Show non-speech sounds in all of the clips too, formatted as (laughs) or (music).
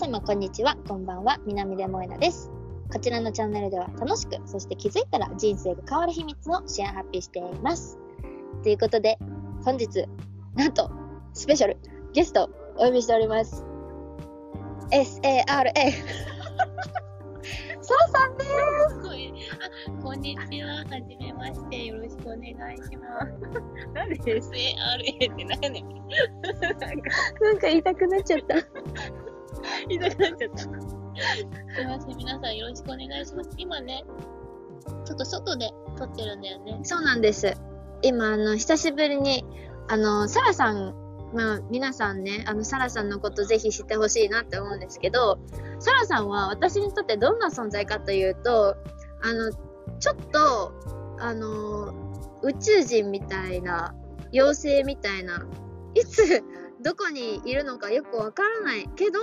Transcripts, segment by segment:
様こんにちは、こんばんは、南出萌なです。こちらのチャンネルでは楽しく、そして気づいたら人生が変わる秘密をシェアハッピーしています。ということで、本日、なんと、スペシャル、ゲスト、お呼びしております。SARA! ソラさんですあ、こんにちは。はじめまして。よろしくお願いします。なんで SARA ってなんやねん。なんか言いたくなっちゃった。(laughs) いたくなっちゃった。すいません。皆さんよろしくお願いします。今ね、ちょっと外で撮ってるんだよね。そうなんです。今、あの、久しぶりに、あの、サラさん、まあ、皆さんね、あの、サラさんのことぜひ知ってほしいなって思うんですけど、サラさんは私にとってどんな存在かというと、あの、ちょっと、あの、宇宙人みたいな、妖精みたいな、いつ、どこにいるのかよくわからないけど、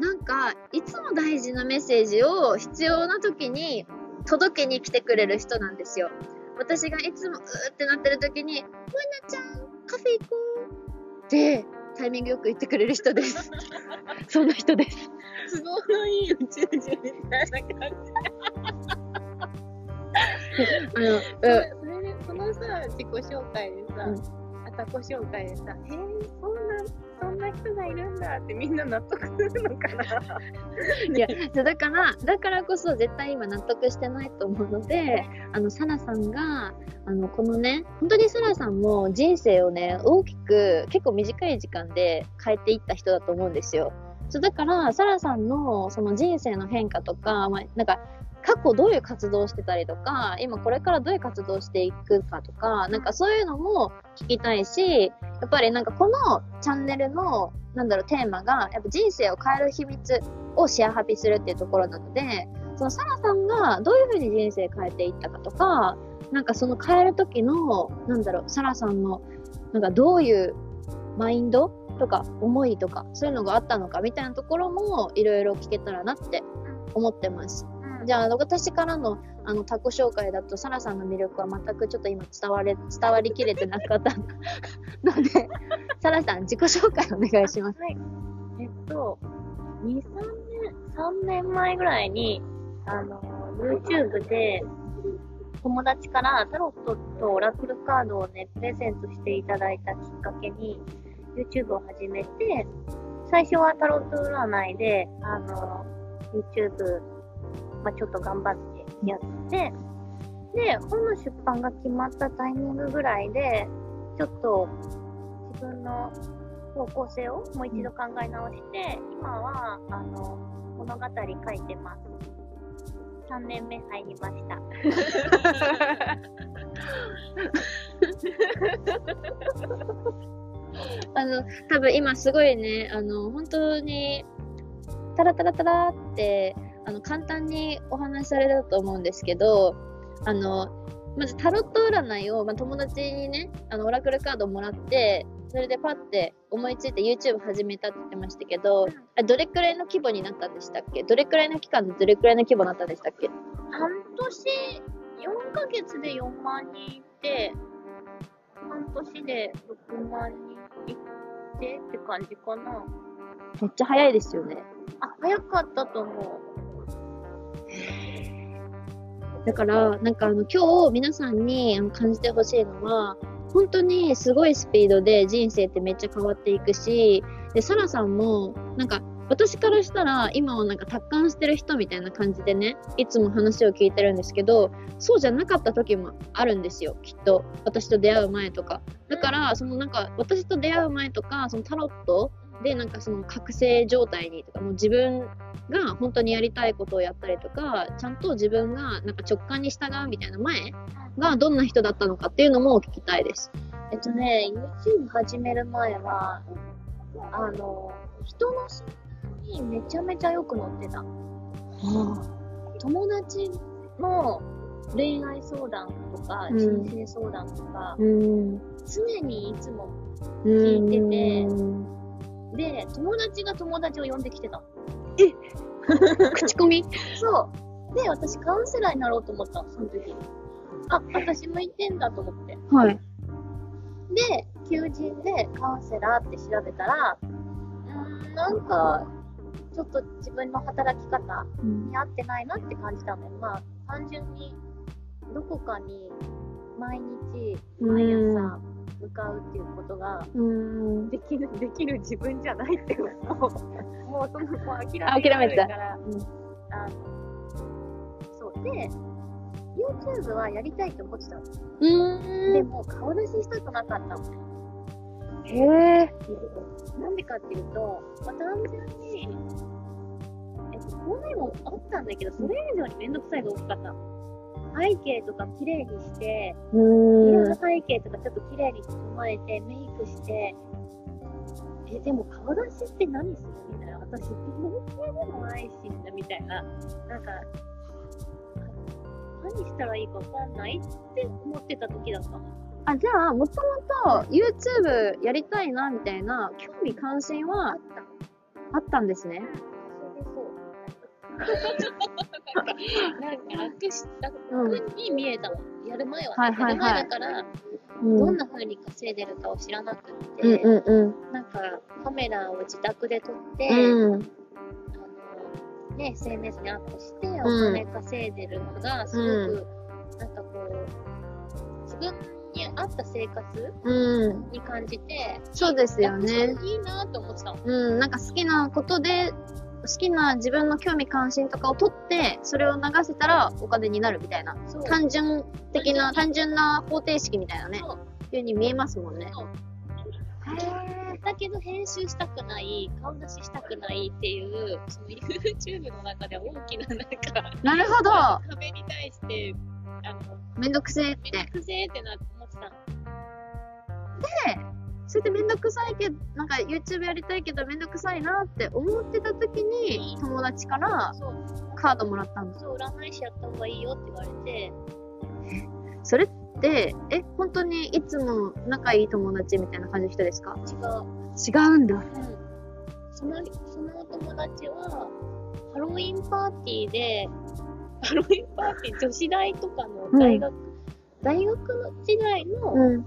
なんか、いつも大事なメッセージを必要な時に届けに来てくれる人なんですよ。私がいつもうーってなってる時に、もえなちゃん、カフェ行こうってタイミングよく言ってくれる人です。(laughs) そんな人です。都合のいい宇宙人みたいな感じ。(laughs) あの、それそれで、そのさ、自己紹介でさ、うんあ他己紹介でさ、へえ、そんな、そんな人がいるんだってみんな納得するのかな。(laughs) いや、だから、だからこそ絶対今納得してないと思うので、あの、サラさんが、あの、このね、本当にサラさんも人生をね、大きく、結構短い時間で変えていった人だと思うんですよ。そう、だから、サラさんのその人生の変化とか、まあ、なんか、過去どういう活動をしてたりとか、今これからどういう活動をしていくかとか、なんかそういうのも聞きたいし、やっぱりなんかこのチャンネルの、なんだろう、テーマが、やっぱ人生を変える秘密をシェアハピするっていうところなので、そのサラさんがどういうふうに人生変えていったかとか、なんかその変える時の、なんだろう、サラさんの、なんかどういうマインドとか思いとか、そういうのがあったのかみたいなところもいろいろ聞けたらなって思ってます。じゃあ、私からのあの他己紹介だと、サラさんの魅力は全くちょっと今伝われ、伝わりきれてなかった (laughs) ので、サラさん自己紹介お願いします。はい。えっと、2、3年、3年前ぐらいに、あの、YouTube で、友達からタロットとオラクルカードをね、プレゼントしていただいたきっかけに、YouTube を始めて、最初はタロット占いで、あの、YouTube、まあ、ちょっと頑張ってやって、で、本の出版が決まったタイミングぐらいで、ちょっと自分の方向性をもう一度考え直して、今は、あの、物語書いてます。3年目入りました。(laughs) あの、多分今すごいね、あの、本当に、タラタラタラって、あの、簡単にお話しされたと思うんですけど、あの、まずタロット占いを、まあ、友達にね、あの、オラクルカードもらって、それでパッて思いついて YouTube 始めたって言ってましたけど、あどれくらいの規模になったんでしたっけ？どれくらいの期間でどれくらいの規模になったんでしたっけ？半年、4ヶ月で4万人いって、半年で6万人いってって感じかな。めっちゃ早いですよね。あ、早かったと思う。だから、なんかあの、今日皆さんに感じてほしいのは、本当にすごいスピードで人生ってめっちゃ変わっていくし、で、サラさんも、なんか、私からしたら、今はなんか達観してる人みたいな感じでね、いつも話を聞いてるんですけど、そうじゃなかった時もあるんですよ、きっと。私と出会う前とか。だから、そのなんか、私と出会う前とか、そのタロットでなんかその覚醒状態にとか、もう自分が本当にやりたいことをやったりとか、ちゃんと自分がなんか直感に従うみたいな前がどんな人だったのかっていうのも聞きたいです。えっとね、YouTube 始める前は、あの、人の相談にめちゃめちゃよく乗ってた。友達の恋愛相談とか、うん人生相談とか、うん。常にいつも、聞いててで、友達が友達を呼んできてたの。(laughs) 口コミ？そう。で、私カウンセラーになろうと思ったの、その時に。あ、私向いてんだと思って。はい。で、求人でカウンセラーって調べたら、うーん、なんか、ちょっと自分の働き方うんに合ってないなって感じたのよ。まあ、単純に、どこかに毎日、毎朝向かうっていうことが、うん。できる、(laughs) できる自分じゃないっていうのを、(laughs) もうその子諦めてあ諦めてたから、うんあの、そう。で、YouTube はやりたいと思ってたの。うん。でも、顔出ししたくなかったの。へえ。なんでかっていうと、まあ、単純に、えっと、こういうのあったんだけど、それ以上にめんどくさいが多かった。背景とか綺麗にして、うん色の。背景とかちょっと綺麗に整えて、メイクして、え、でも顔出しって何するみたいな。私、美容系でもないし、みたいな。なんか、何したらいいかわかんないって思ってた時だったの。あ、じゃあ、もともと YouTube やりたいな、みたいな興味関心あは。あったんですね。それそう。なんか楽した、うん楽に見えたの。やる前は、はいはいはいやる前だから、うん。どんな風に稼いでるかを知らなくって、うんうんうん。なんかカメラを自宅で撮って、うん。あのね、SNS にアップしてお金稼いでるのが、すごく、なんかこう、自分に合った生活うん。に感じて、そうですよね。いいなと思ってたの。うん。なんか好きなことで、好きな自分の興味関心とかを取って、それを流せたらお金になるみたいな。単純的な、単純な方程式みたいなね。そうに見えますもんね。だけど編集したくない、顔出ししたくないっていう、その YouTube の中では大きななんか、なるほど。壁に対して、あの、めんどくせえって。めんどくせえってなって思ってたの。それでめんどくさいけど、なんか YouTube やりたいけどめんどくさいなって思ってた時に、友達からカードもらったんです。そう、占い師やった方がいいよって言われて、それって、え、本当にいつも仲いい友達みたいな感じの人ですか？違う。違うんだ。うん。その、そのお友達は、ハロウィンパーティーで、(laughs) ハロウィンパーティー、女子大とかの大学、大学の時代の、うん。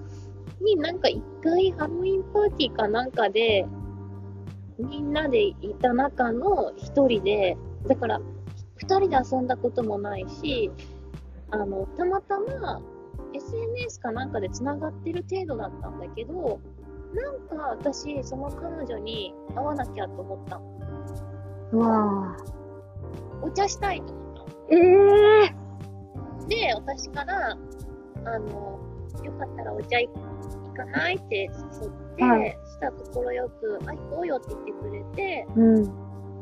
になんか一回ハロウィンパーティーかなんかで、みんなでいた中の一人で、だから、二人で遊んだこともないし、あの、たまたま SNS かなんかで繋がってる程度だったんだけど、なんか私、その彼女に会わなきゃと思ったの。うわお茶したいと思った。ええで、私から、あの、よかったらお茶行かないって誘って、はいしたところよく、あ、行こうよって言ってくれて、うん。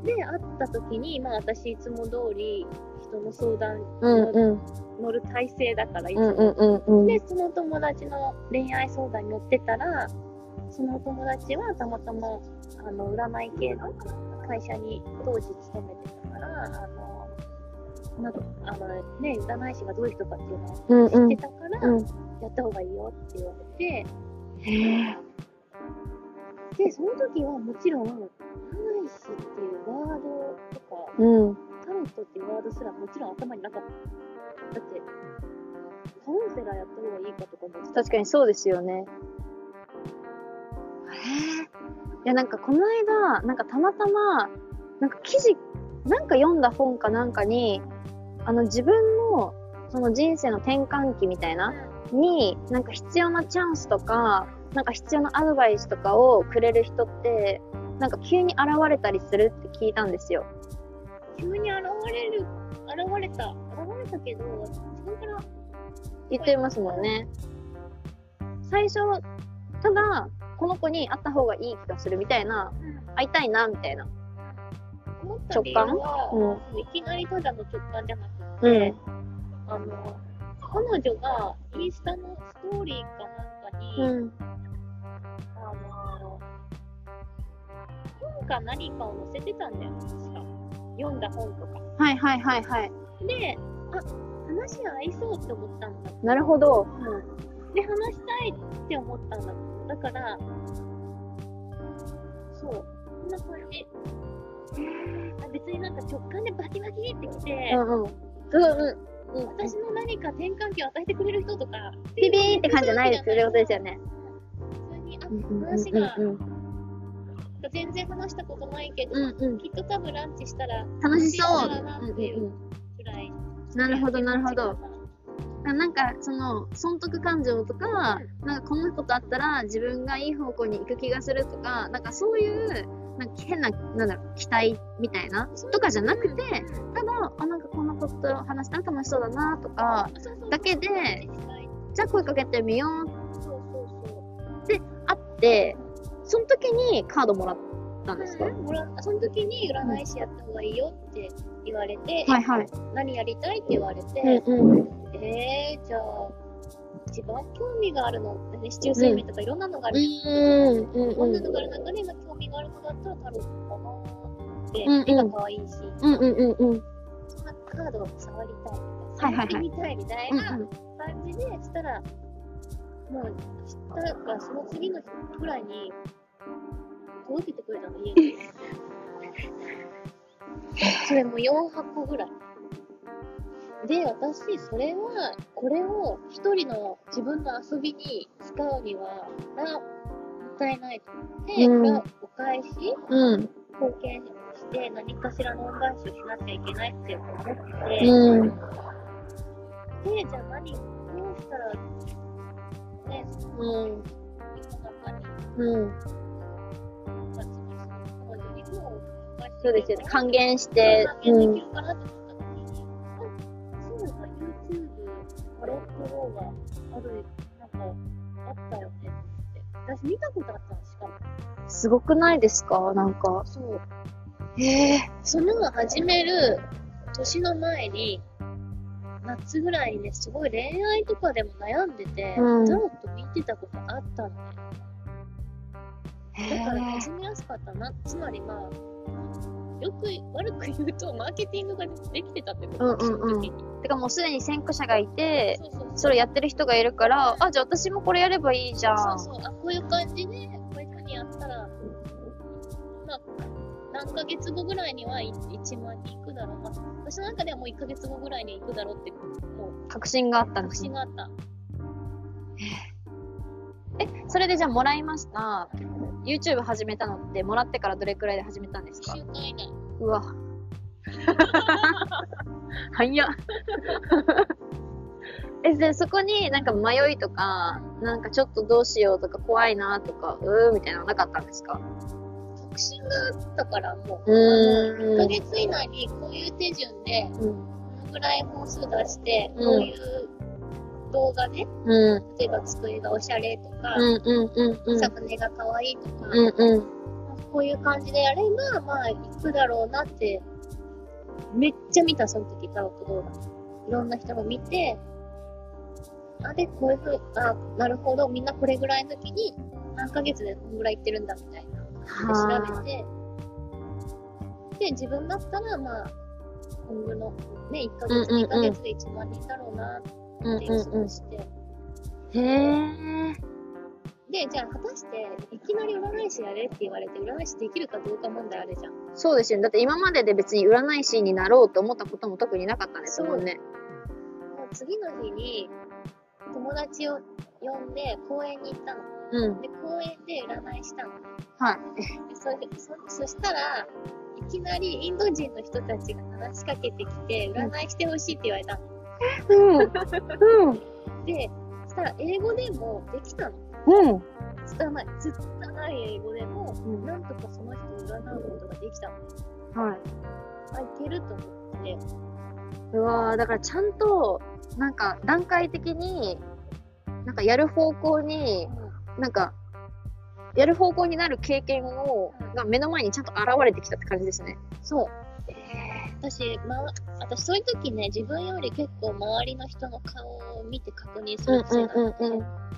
で、会った時に、まあ私いつも通り人の相談うんうん。乗る体制だから、いつも。で、その友達の恋愛相談に乗ってたら、その友達はたまたま、あの、占い系の会社に当時勤めてたから、あの、なあのね、占い師がどういう人かっていうのをうんうん知ってたから、うん。やった方がいいよって言われて。で、その時はもちろん、占い師っていうワードとか、うん。タロットっていうワードすらもちろん頭になかった。だって、カウンセラーやった方がいいかとか思ってた。確かにそうですよね。へえ。いや、なんかこの間、なんかたまたま、なんか記事、なんか読んだ本かなんかに、あの自分のその人生の転換期みたいな、に、なんか必要なチャンスとか、なんか必要なアドバイスとかをくれる人って、なんか急に現れたりするって聞いたんですよ。急に現れる、現れた、現れたけど、自分から、言ってますもんね。最初、ただ、この子に会った方がいい気がするみたいな、会いたいな、みたいな。思った理由は、ういきなりただの直感じゃなくうんて、あの、彼女がインスタのストーリーかなんかに、うん。あの、本か何かを載せてたんだよ、確か。読んだ本とか。はいはいはいはい。で、あ、話合いそうって思ったんだ。なるほど。で、話したいって思ったんだ。だから、そう、こんな感じ。あ別になんか直感でバキバキってきて、うんうん。うんうん。うん、私の何か転換期を与えてくれる人とか、ピピーって感じじゃないですよことですよね。普通に、あ、うんうん話が全然話したことないけど、うんうん。きっと多分ランチしたら楽しそう。なっていううんうんくらい。なるほどなるほど。なんかその損得感情とか、なんかこんなことあったら自分がいい方向に行く気がするとか、なんかそういうなんか変な、なんだろう、期待みたいな？とかじゃなくて、ただ、あ、なんかこんなこと話したら楽しそうだなとか、だけで、じゃあ声かけてみようそうそうそう。あって、その時にカードもらったんですか、もらその時に占い師やった方がいいよって言われて、はいはい。何やりたいって言われて、うんうん。えー、じゃあ、一番興味があるのってね、市中睡眠とかいろんなのがある。うん。うん。こん。なうん。のがある中で今興味があるのだったらタロットかなって、うん。うん。絵が可愛いし、うん。うん。うん。うん。カードを触りたいみたいな、はいはいはい。触ってみたいみたいうんな感じでしたら、もう、したらその次の日くらいに、届けてくれたの、家に。(laughs) それも4箱ぐらい。で、私、それは、これを一人の自分の遊びに使うには、な、もったいないと思って、うんお返し、うん。貢献して何かしらの恩返しをしなきゃいけないって思って、うん。で、じゃあ何、どうしたら、ね、うん。世の中にうん。そうですよね。還元しでて。還元うんでき。るかなと思った時に、ったよねって。私見たことあったの、しかも。すごくないですか？なんか。そう。へえ。その始める年の前に、夏ぐらいにね、すごい恋愛とかでも悩んでて、うんタロット見てたことあったのね。へだからえ。始めやすかったな。つまりまあ、よく悪く言うと、マーケティングができてたってこと、うんうんうん。てかもうすでに先駆者がいて、それやってる人がいるから、あ、じゃあ私もこれやればいいじゃん。そうそう。あ、こういう感じで、こういうふうにやったら、まあ、何ヶ月後ぐらいにはい1万人いくだろう。まあ、私の中ではもう1ヶ月後ぐらいに行くだろうって、もう確信があったんですね。確信があった。え、それでじゃあもらいました。YouTube 始めたのって、もらってからどれくらいで始めたんです1か。うわ。(laughs) 早っ。(laughs) え、で、そこになんか迷いとか、なんかちょっとどうしようとか怖いなとか、うーみたいなのなかったんですか？確信があったから、もう、うーん1ヶ月以内にこういう手順で、うん。このぐらい本数出して、うんこういう動画で、うん。例えば机がおしゃれとか、うんうんうんが可愛いとか、うんうん。こういう感じでやれば、まあ、いくだろうなって、めっちゃ見た、その時、タロット動画。いろんな人が見て、あ、で、こういうふう、あ、なるほど、みんなこれぐらいの時に、何ヶ月でこんぐらいいってるんだ、みたいな。で、調べて、で、自分だったら、まあ、今後の、ね、1ヶ月、うんうんうん2ヶ月で1万人だろうな、うんって予測して、へえ。で、じゃあ、果たして、いきなり占い師やれって言われて、占い師できるかどうか問題あるじゃん。そうですよね。だって今までで別に占い師になろうと思ったことも特になかったんですもんね。もう次の日に友達を呼んで公園に行ったの。うん。で、公園で占いしたの。はい。でそそそしたら、いきなりインド人の人たちが話しかけてきて、占いしてほしいって言われたの。うん。うん。(laughs) で、そしたら英語でもできたの。うん。拙い、ずっとない英語でも、うんなんとかその人を占うことができたの。はい。あ、いけると思って。うわーだからちゃんと、なんか段階的に、なんかやる方向に、なんか、やる方向になる経験を、が目の前にちゃんと現れてきたって感じですね。そう。私、ま、私そういう時ね、自分より結構周りの人の顔を見て確認する癖があって、うん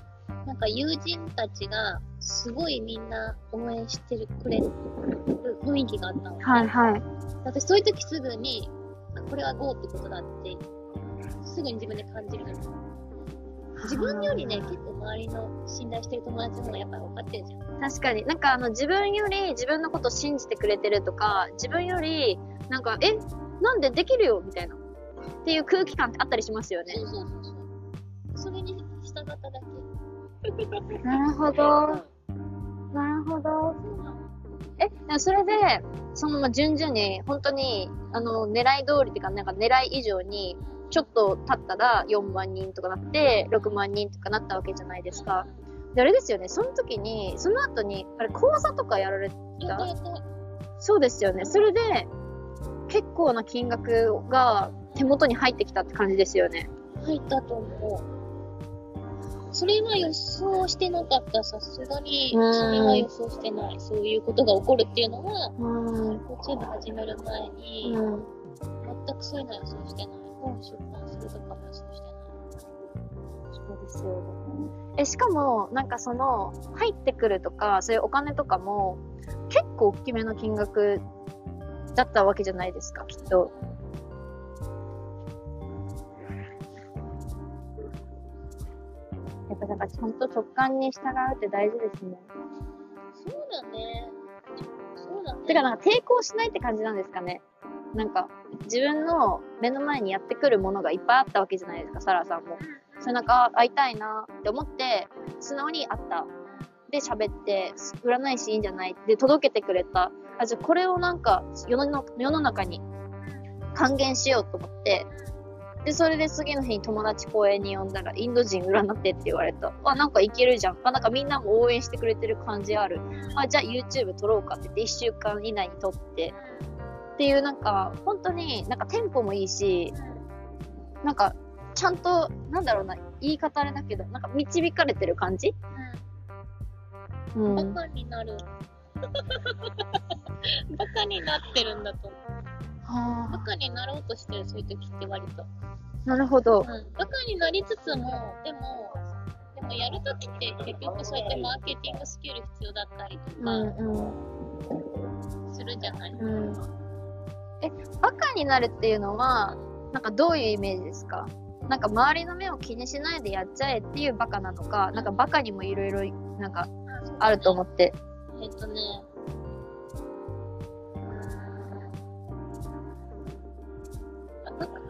なんか友人たちがすごいみんな応援してるくれる雰囲気があったの、はいはい。私そういう時すぐに、あこれは GO ってことだって、すぐに自分で感じるの。自分よりね、結構周りの信頼してる友達の方がやっぱり分かってるじゃん。確かに。なんかあの自分より自分のことを信じてくれてるとか、自分より、なんか、え、なんでできるよみたいな。っていう空気感ってあったりしますよねそ。うそうそうそう。それに従っただけ。なるほど。なるほど。え、それで、そのまま順々に、本当に、あの、狙い通りっていうか、なんか狙い以上に、ちょっと経ったら4万人とかなって、6万人とかなったわけじゃないですか。で、あれですよね、その時に、その後に、あれ、講座とかやられた？そうですよね。それで、結構な金額が手元に入ってきたって感じですよね。入ったと思う。それは予想してなかった。さすがに、そうんれは予想してない。そういうことが起こるっていうのは、うん。YouTube 始める前に、うん。全くそういうの予想してない。本出版するとかもしてない。そうですよね。え、しかも、なんかその、入ってくるとか、そういうお金とかも、結構大きめの金額だったわけじゃないですか、きっと。やっぱなんかちゃんと直感に従うって大事ですね。そうだね。そうだね。てかなんか抵抗しないって感じなんですかね。なんか、自分の目の前にやってくるものがいっぱいあったわけじゃないですか、サラさんも。それなんか、あ会いたいなって思って、素直に会った。で、喋って、占い師いいんじゃない？で、届けてくれた。あ、じゃあこれをなんか、世の世の中に還元しようと思って、で、それで次の日に友達公園に呼んだら、インド人占ってって言われた。あ、なんかいけるじゃん。あ、なんかみんなも応援してくれてる感じある。あ、じゃあ YouTube 撮ろうかって言って、1週間以内に撮って。っていうなんか、本当になんかテンポもいいし、なんか、ちゃんと、なんだろうな、言い方あれだけど、なんか導かれてる感じ？ううん。ん。バカになる。(laughs) バカになってるんだと思う。はあ、バカになろうとしてる、そういう時って割と。なるほど。うん。バカになりつつも、でも、でもやるときって結局そうやってマーケティングスキル必要だったりとうんかうん。するじゃない、うん。え、バカになるっていうのは、なんかどういうイメージですか？なんか周りの目を気にしないでやっちゃえっていうバカなのか、なんかバカにもいろいろ、なんかあると思って。えっとね、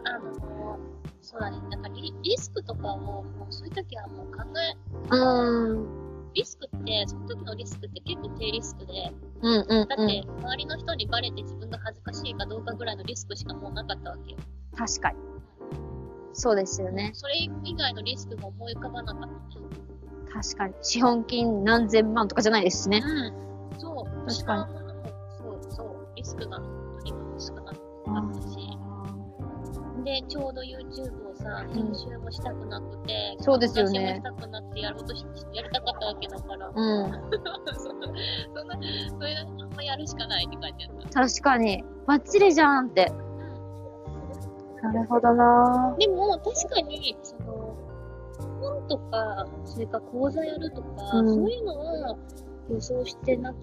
あの、そうだね、なんかリリスクとかを、もうそういう時はもう考え、うん。リスクって、その時のリスクって結構低リスクで、うんうんうん。だって周りの人にバレて自分が恥ずかしいかどうかぐらいのリスクしかもうなかったわけよ。確かに。そうですよね。それ以外のリスクが思い浮かばなかったね。確かに。資本金何千万とかじゃないですしね。うん。そう。確かにに。そうそう。リスクが本当に少なかったし。で、ちょうど YouTube をさ、ん編集もしたくなくて、そうですよねしもしたくなってやろうとし、やりたかったわけだから、うん。(laughs) そんな、そんな、それあんまやるしかないって感じだった。確かに。バッチリじゃんって。なるほどなでも、確かに、その、本とか、それから講座やるとか、うんそういうのは予想してなか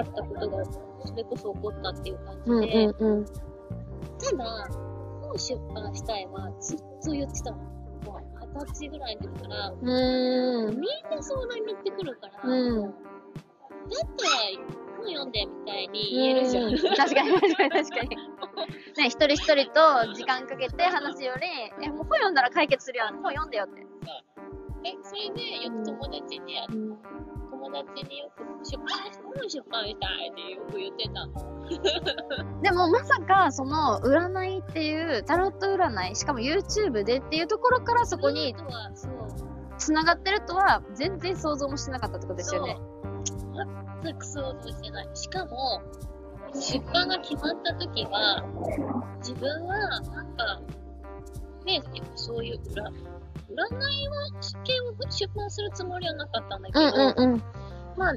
ったことが、それこそ起こったっていう感じうんで、うんうん。ただ、本出版したいはずっと言ってたの。もう二十歳ぐらいの時から、うーん。みんな相談に乗ってくるから、うんだったら本読んでみたいに言えるじゃん。うん確かに確かに確かに。ね、一人一人と時間かけて話すより、え、もう本読んだら解決するよ。本読んでよって。え、それでよく友達に、友達によく出版し、本出版したいってよく言ってたの。(laughs) でもまさか、その占いっていう、タロット占い、しかも YouTube でっていうところからそこにあとは、そう。繋がってるとは全然想像もしてなかったってことですよね。全く想像してない。しかも、出版が決まった時は、自分は、なんか、ね、そういう占、占いは、系を出版するつもりはなかったんだけど、うん。まあ、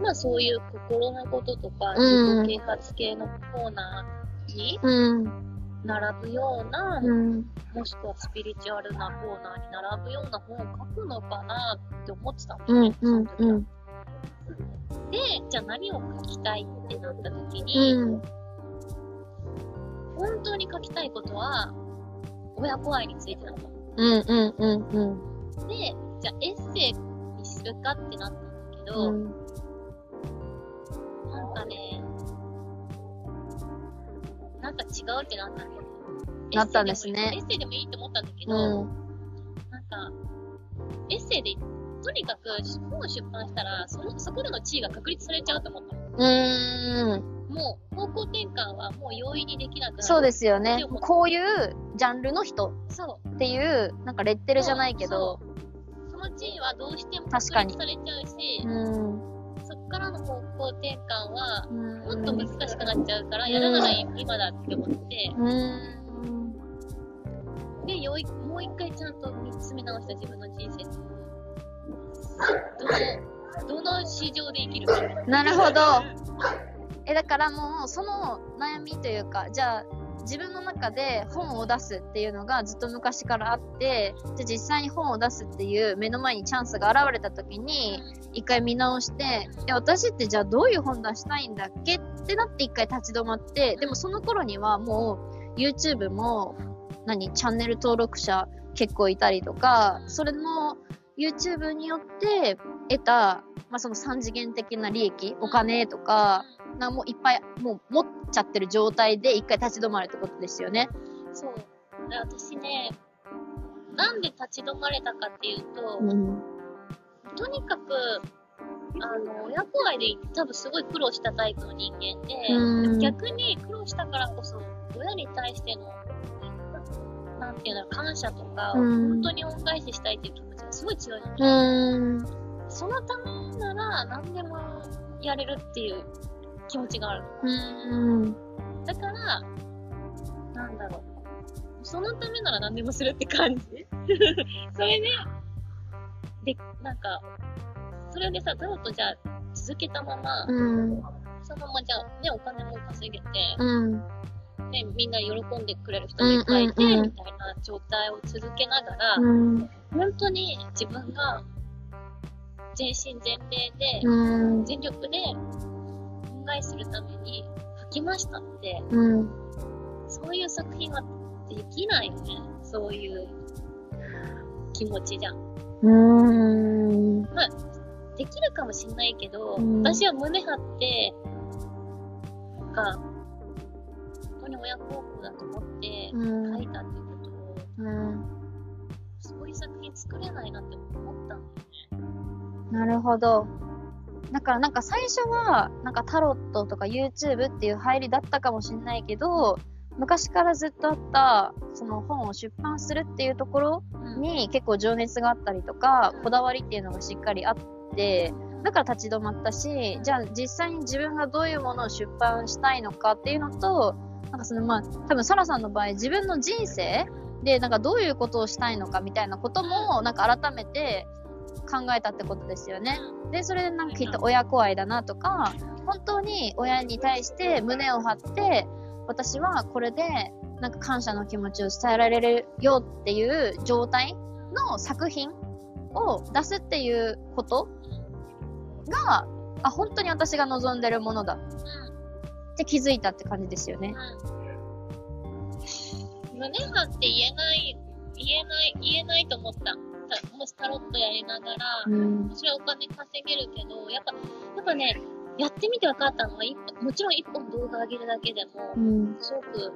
まあそういう心のこととか、うん自己啓発系のコーナーにうん。並ぶような、うん。もしくはスピリチュアルなコーナーに並ぶような本を書くのかなって思ってたんだよね。うん。うん。その時はうん。で、じゃあ何を書きたいってなった時に、うん。本当に書きたいことは、親子愛についてなの。うん。うん。うん。うん。で、じゃあエッセイにするかってなったんだけど、うん。なんかね、なんか違うってなったんだよね。なったんですねエッセイでもいいエッセイでもいいって思ったんだけど、うん。なんか、エッセイで、とにかく本を出版したら、その、そこでの地位が確立されちゃうと思ったの。うーん。もう方向転換はもう容易にできなくなる。そうですよねこういうジャンルの人。っていう、なんかレッテルじゃないけど、その地位はどうしても確かにされちゃうし、うん。そっからの方向転換はももっと難しくなっちゃうから、やるなら今だって思って、うん。で、よいもう一回ちゃんと見つめ直した自分の人生と、どの、どの市場で生きるか。なるほど。え、だからもう、その悩みというか、じゃあ、自分の中で本を出すっていうのがずっと昔からあって、じゃあ実際に本を出すっていう目の前にチャンスが現れた時に、一回見直して、え、私ってじゃあどういう本出したいんだっけってなって一回立ち止まって、でもその頃にはもう YouTube も、何、チャンネル登録者結構いたりとか、それの YouTube によって得た、まあその三次元的な利益、お金とか、なんかもういっぱいもう持っちゃってる状態で一回立ち止まるってことですよね。そう。で私ね、なんで立ち止まれたかっていうと、ん。とにかく、あの、親子愛で多分すごい苦労したタイプの人間で、うん逆に苦労したからこそ、親に対しての、なんていうんだろう、感謝とか、うん本当に恩返ししたいっていう気持ちがすごい強いのね。うん。そのためなら何でもやれるっていう気持ちがあるうん。の。だから、なんだろう。そのためなら何でもするって感じ (laughs) それで、で、なんか、それでさ、タロットじゃあ続けたまま、うん。そのままじゃあね、お金も稼げて、うん。ね、みんな喜んでくれる人もいっぱいいて、うんうんうんみたいな状態を続けながら、うん。本当に自分が全身全霊で、うん。全力で恩返しするために書きましたって、うん。そういう作品はできないよね。そういう気持ちじゃん。うん。できるかもしんないけど、うん私は胸張って、なんか、本当に親孝行だと思ってうん書いたっていうことを、うん。そういう作品作れないなって思ったんだよね。なるほど。だからなんか最初は、なんかタロットとか YouTube っていう入りだったかもしれないけど、昔からずっとあった、その本を出版するっていうところうん。に結構情熱があったりとか、こだわりっていうのがしっかりあって、だから立ち止まったし、じゃあ実際に自分がどういうものを出版したいのかっていうのと、なんかそのまあ、多分サラさんの場合自分の人生でなんかどういうことをしたいのかみたいなこともなんか改めて考えたってことですよね。で、それでなんかきっと親子愛だなとか、本当に親に対して胸を張って、私はこれでなんか感謝の気持ちを伝えられるよっていう状態の作品を出すっていうことが、あ、本当に私が望んでるものだって気づいたって感じですよね。うん。胸張って言えない、言えない、言えないと思った。たもしタロットやりながら、うん。それはお金稼げるけど、やっぱ、やっぱね、やってみて分かったのは、もちろん一本動画上げるだけでも、うん。すごく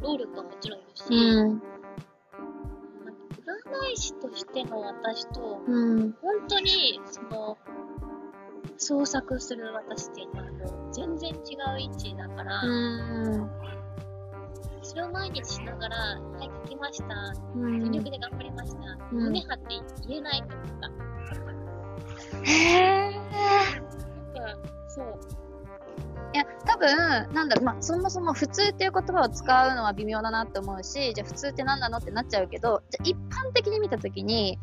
労力はもちろんいるし、うん。占い師としての私と、うん。本当に、その、創作する私っていうのは全然違う位置だから、うん。それを毎日しながら、はい、書きました。うん全力で頑張りました。うん胸張って言えないと思った。へー。なんか、そう。いや、多分、なんだろう、まあ、そもそも普通っていう言葉を使うのは微妙だなって思うし、じゃあ普通って何なのってなっちゃうけど、じゃあ一般的に見たときに、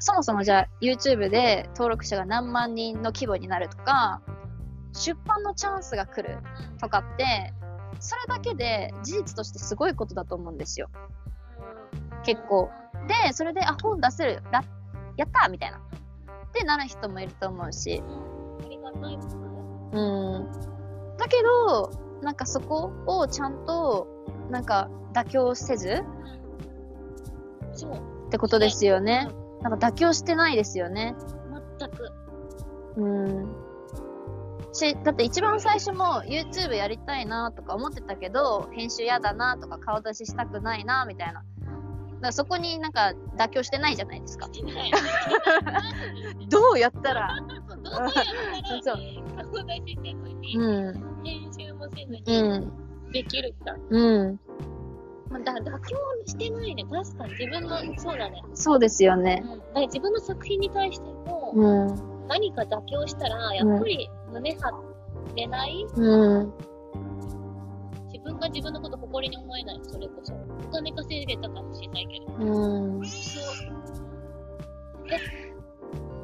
そもそもじゃあ YouTube で登録者が何万人の規模になるとか、出版のチャンスが来るとかって、それだけで事実としてすごいことだと思うんですよ。結構。で、それで、あ、本出せる、らやったーみたいな。ってなる人もいると思うし。ありがたいことうん。だけど、なんかそこをちゃんと、なんか妥協せずそう。ってことですよね。なんか妥協してないですよね。全く。うん。し、だって一番最初も YouTube やりたいなとか思ってたけど、編集やだなとか顔出ししたくないなみたいな。だからそこになんか妥協してないじゃないですか。どうやったらそう顔出しせずに、うん。編集もせずうに、ん。できるか。うん。まあ、だ妥協してないね。確かに自分の、そうだね。そうですよね。うん。だから自分の作品に対しても、うん。何か妥協したら、やっぱり胸張れない、うん。自分が自分のこと誇りに思えない、それこそ。お金稼げたかもしれないけど。うん。だそう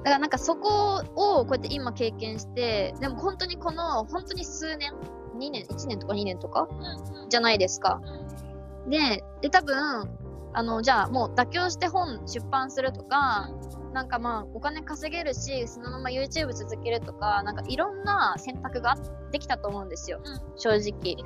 からなんかそこをこうやって今経験して、でも本当にこの、本当に数年、2年、1年とか2年とか？うんうんじゃないですか。で、で、多分、あの、じゃあもう妥協して本出版するとか、なんかまあお金稼げるし、そのまま YouTube 続けるとか、なんかいろんな選択ができたと思うんですよ。うん正直。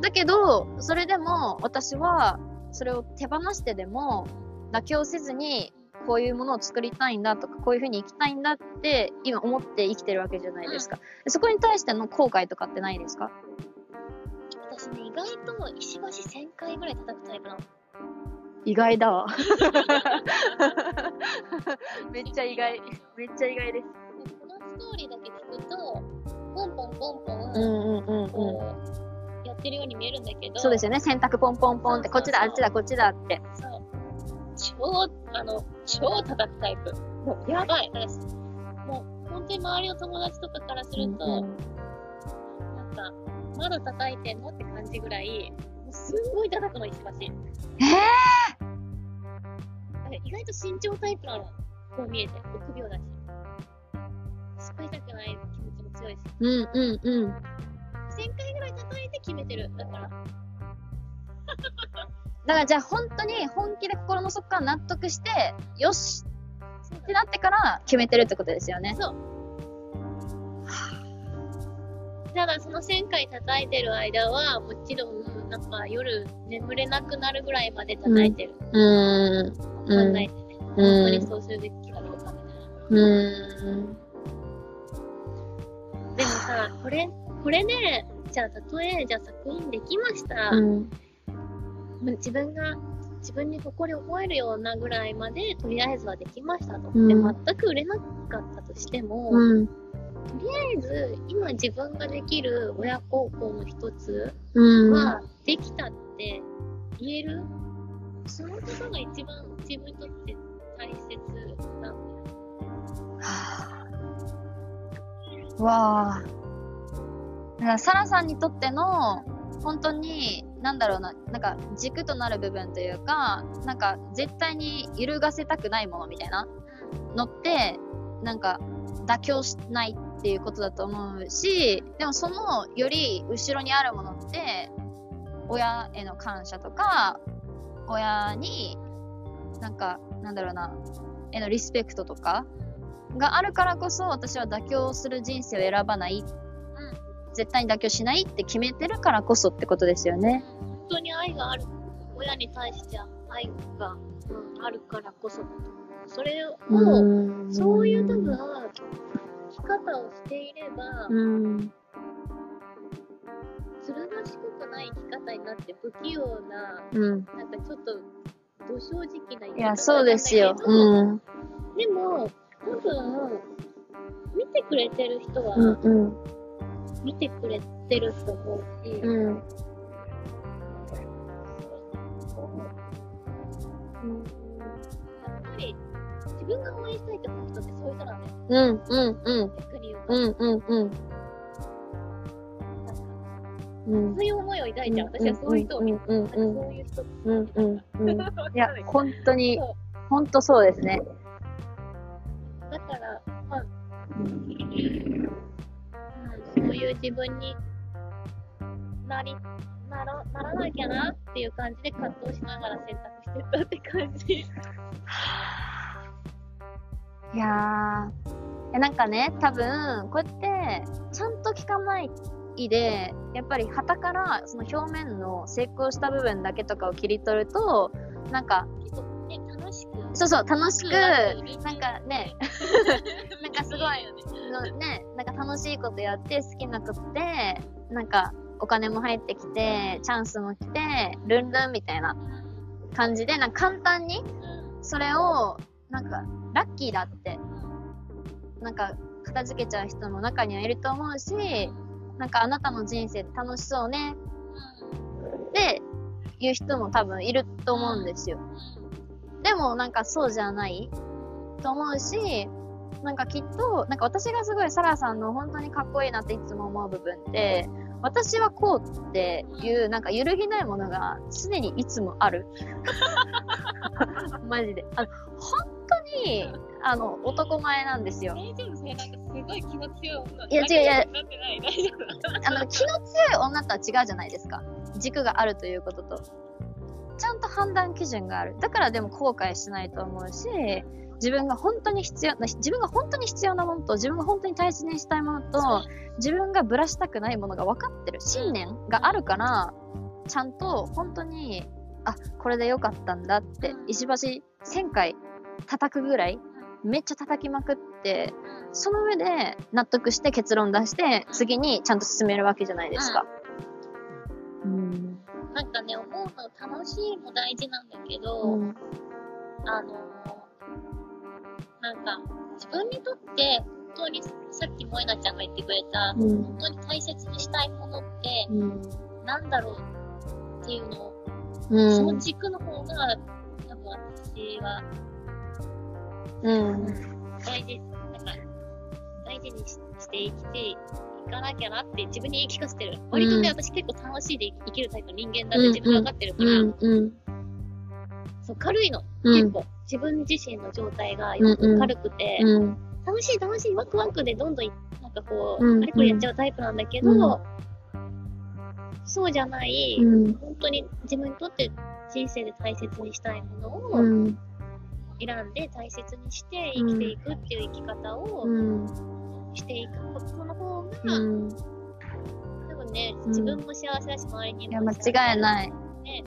だけど、それでも私はそれを手放してでも妥協せずにこういうものを作りたいんだとか、こういうふうに生きたいんだって今思って生きてるわけじゃないですか。でそこに対しての後悔とかってないですか？私ね、意外と石橋1000回ぐらい叩くタイプなの。意外だわ。(laughs) めっちゃ意外。めっちゃ意外です。このストーリーだけ聞くと、ポンポンポンポン、うんうんうんうん。こう、やってるように見えるんだけど、そうですよね。選択ポンポンポンって、こっちだ、あっちだ、こっちだって。そう。超、あの、超叩くタイプ。やばい。もう、本当に周りの友達とかからすると、うんなんか、まだ叩いてんのって感じぐらい、もうすんごい叩くの、石橋。えだから意外と慎重タイプなの。こう見えて、臆病だし。失敗したくない気持ちも強いし。ー、うんうんうん。1000回ぐらい叩いて決めてる。だから、(laughs) だからじゃあ本当に本気で心の底から納得して、よしってなってから決めてるってことですよね。そう。ただその1000回叩いてる間は、もちろん、なんか夜眠れなくなるぐらいまで叩いてる。うーん。考えてね。本当にそうするべきかどうかみたいな。うーん。でもさ、これ、これで、じゃあ、たとえ、じゃあ作品できました。うん。自分が、自分に誇りを覚えるようなぐらいまで、とりあえずはできましたと。うんで、全く売れなかったとしても、うん。とりあえず、今自分ができる親孝行の一つうん。できたって言える、そのことが一番自分にとって大切なんだよ。わあ。だから、サラさんにとっての、本当に、なんだろうな、なんか軸となる部分というか、なんか絶対に揺るがせたくないものみたいなのって、なんか妥協しないっていうことだと思うし、でもそのより後ろにあるものって、親への感謝とか、親に、なんか、なんだろうな、へのリスペクトとかがあるからこそ、私は妥協する人生を選ばない、絶対に妥協しないって決めてるからこそってことですよね。本当に愛がある。親に対しては愛が、うん、あるからこそ。それを、うんそういう多分、生き方をしていれば、うん。ずる賢くない生き方になって不器用な、うん。なんかちょっと、ど正直な生き方いや、そうですよ。うん。でも、多分、見てくれてる人は、うんうん。見てくれてると思うし、うん。やっぱり、自分が応援したいって思う人ってそういう人なんだよ。うんうんうん。逆に言うと。うんうんうんそういう思いを抱いちゃう。私はそういう人を見る。そういう人うん。うん。うん。いいや、(laughs) 本当にそ、本当そうですね。だから、まあ、うん、そういう自分になり、ならならなきゃなっていう感じで葛藤しながら選択してったって感じ。(laughs) いやー、えなんかね、多分、こうやって、ちゃんと聞かないで、やっぱり旗から、その表面の成功した部分だけとかを切り取ると、なんか、ね、楽しく。そうそう、楽しく、ななんかね、(laughs) なんかすごいのね、なんか楽しいことやって、好きなことで、なんかお金も入ってきて、チャンスも来て、ルンルンみたいな感じで、なんか簡単にそれを、なんかラッキーだって、なんか片付けちゃう人も中にはいると思うし、なんかあなたの人生楽しそうねって言う人も多分いると思うんですよ。でもなんかそうじゃないと思うし、なんかきっと、なんか私がすごいサラさんの本当にかっこいいなっていつも思う部分って、私はこうっていう、なんか揺るぎないものが常にいつもある。(laughs) マジで。あの、本当に、あの、男前なんですよ。大丈夫それなんかすごい気の強い女。いや違ういや。あの、気の強い女とは違うじゃないですか。軸があるということと。ちゃんと判断基準がある。だからでも後悔しないと思うし、自分が本当に必要な、自分が本当に必要なものと、自分が本当に大切にしたいものと、自分がぶらしたくないものが分かってる。信念があるから、ちゃんと本当に、あ、これでよかったんだって、石橋1000回叩くぐらい、めっちゃ叩きまくって、その上で納得して結論出して、次にちゃんと進めるわけじゃないですか。うん。なんかね、思うの楽しいも大事なんだけど、うん。あのなんか、自分にとって、本当にさっき萌なちゃんが言ってくれた、うん本当に大切にしたいものって、うん。なんだろうっていうのを、うそのん。軸の方が、多分私はうん。大事、なんか、大事にしして生きていかなきゃなって自分に言い聞かせてる。割とね、私結構楽しいで生きるタイプの人間だって自分分かってるから、うん。うん。そう軽いの、うん結構。自分自身の状態がよく軽くて、うん。楽しい楽しいワクワクでどんどんいなんかこう、うんあれこれやっちゃうタイプなんだけど、うんそうじゃない、うん。本当に自分にとって人生で大切にしたいものをうん。選んで大切にして生きていくっていう生き方をうん。していくことの方が、うん。多分ね、ん自分も幸せだし、周りにいや、も間違いない。ね。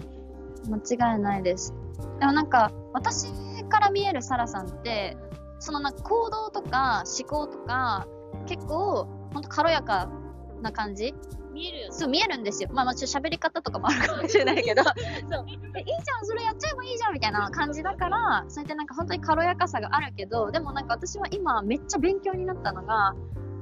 間違いないです。でもなんか、私から見えるサラさんって、そのなんか行動とか思考とか、結構、ほんと軽やかな感じ見えるよね。そう見えるんですよ。まあ、まあ、ちょっと喋り方とかもあるかもしれないけど、(laughs) そうえいいじゃん、それやっちゃえばいいじゃんみたいな感じだから、そうやってなんか本当に軽やかさがあるけど、でもなんか私は今めっちゃ勉強になったのが、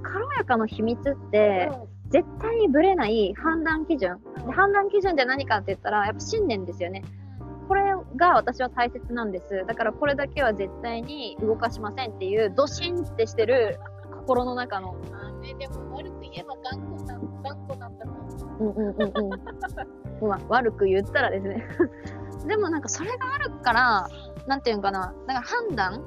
軽やかの秘密って、絶対にブレない判断基準。で判断基準って何かって言ったら、やっぱ信念ですよね。これが私は大切なんです。だからこれだけは絶対に動かしませんっていう、ドシンってしてる心の中の。まあね、でも悪く言えば頑固なん頑固う。んうんうんうん。まあ、悪く言ったらですね。でもなんかそれがあるから、なんていうのかな。だから判断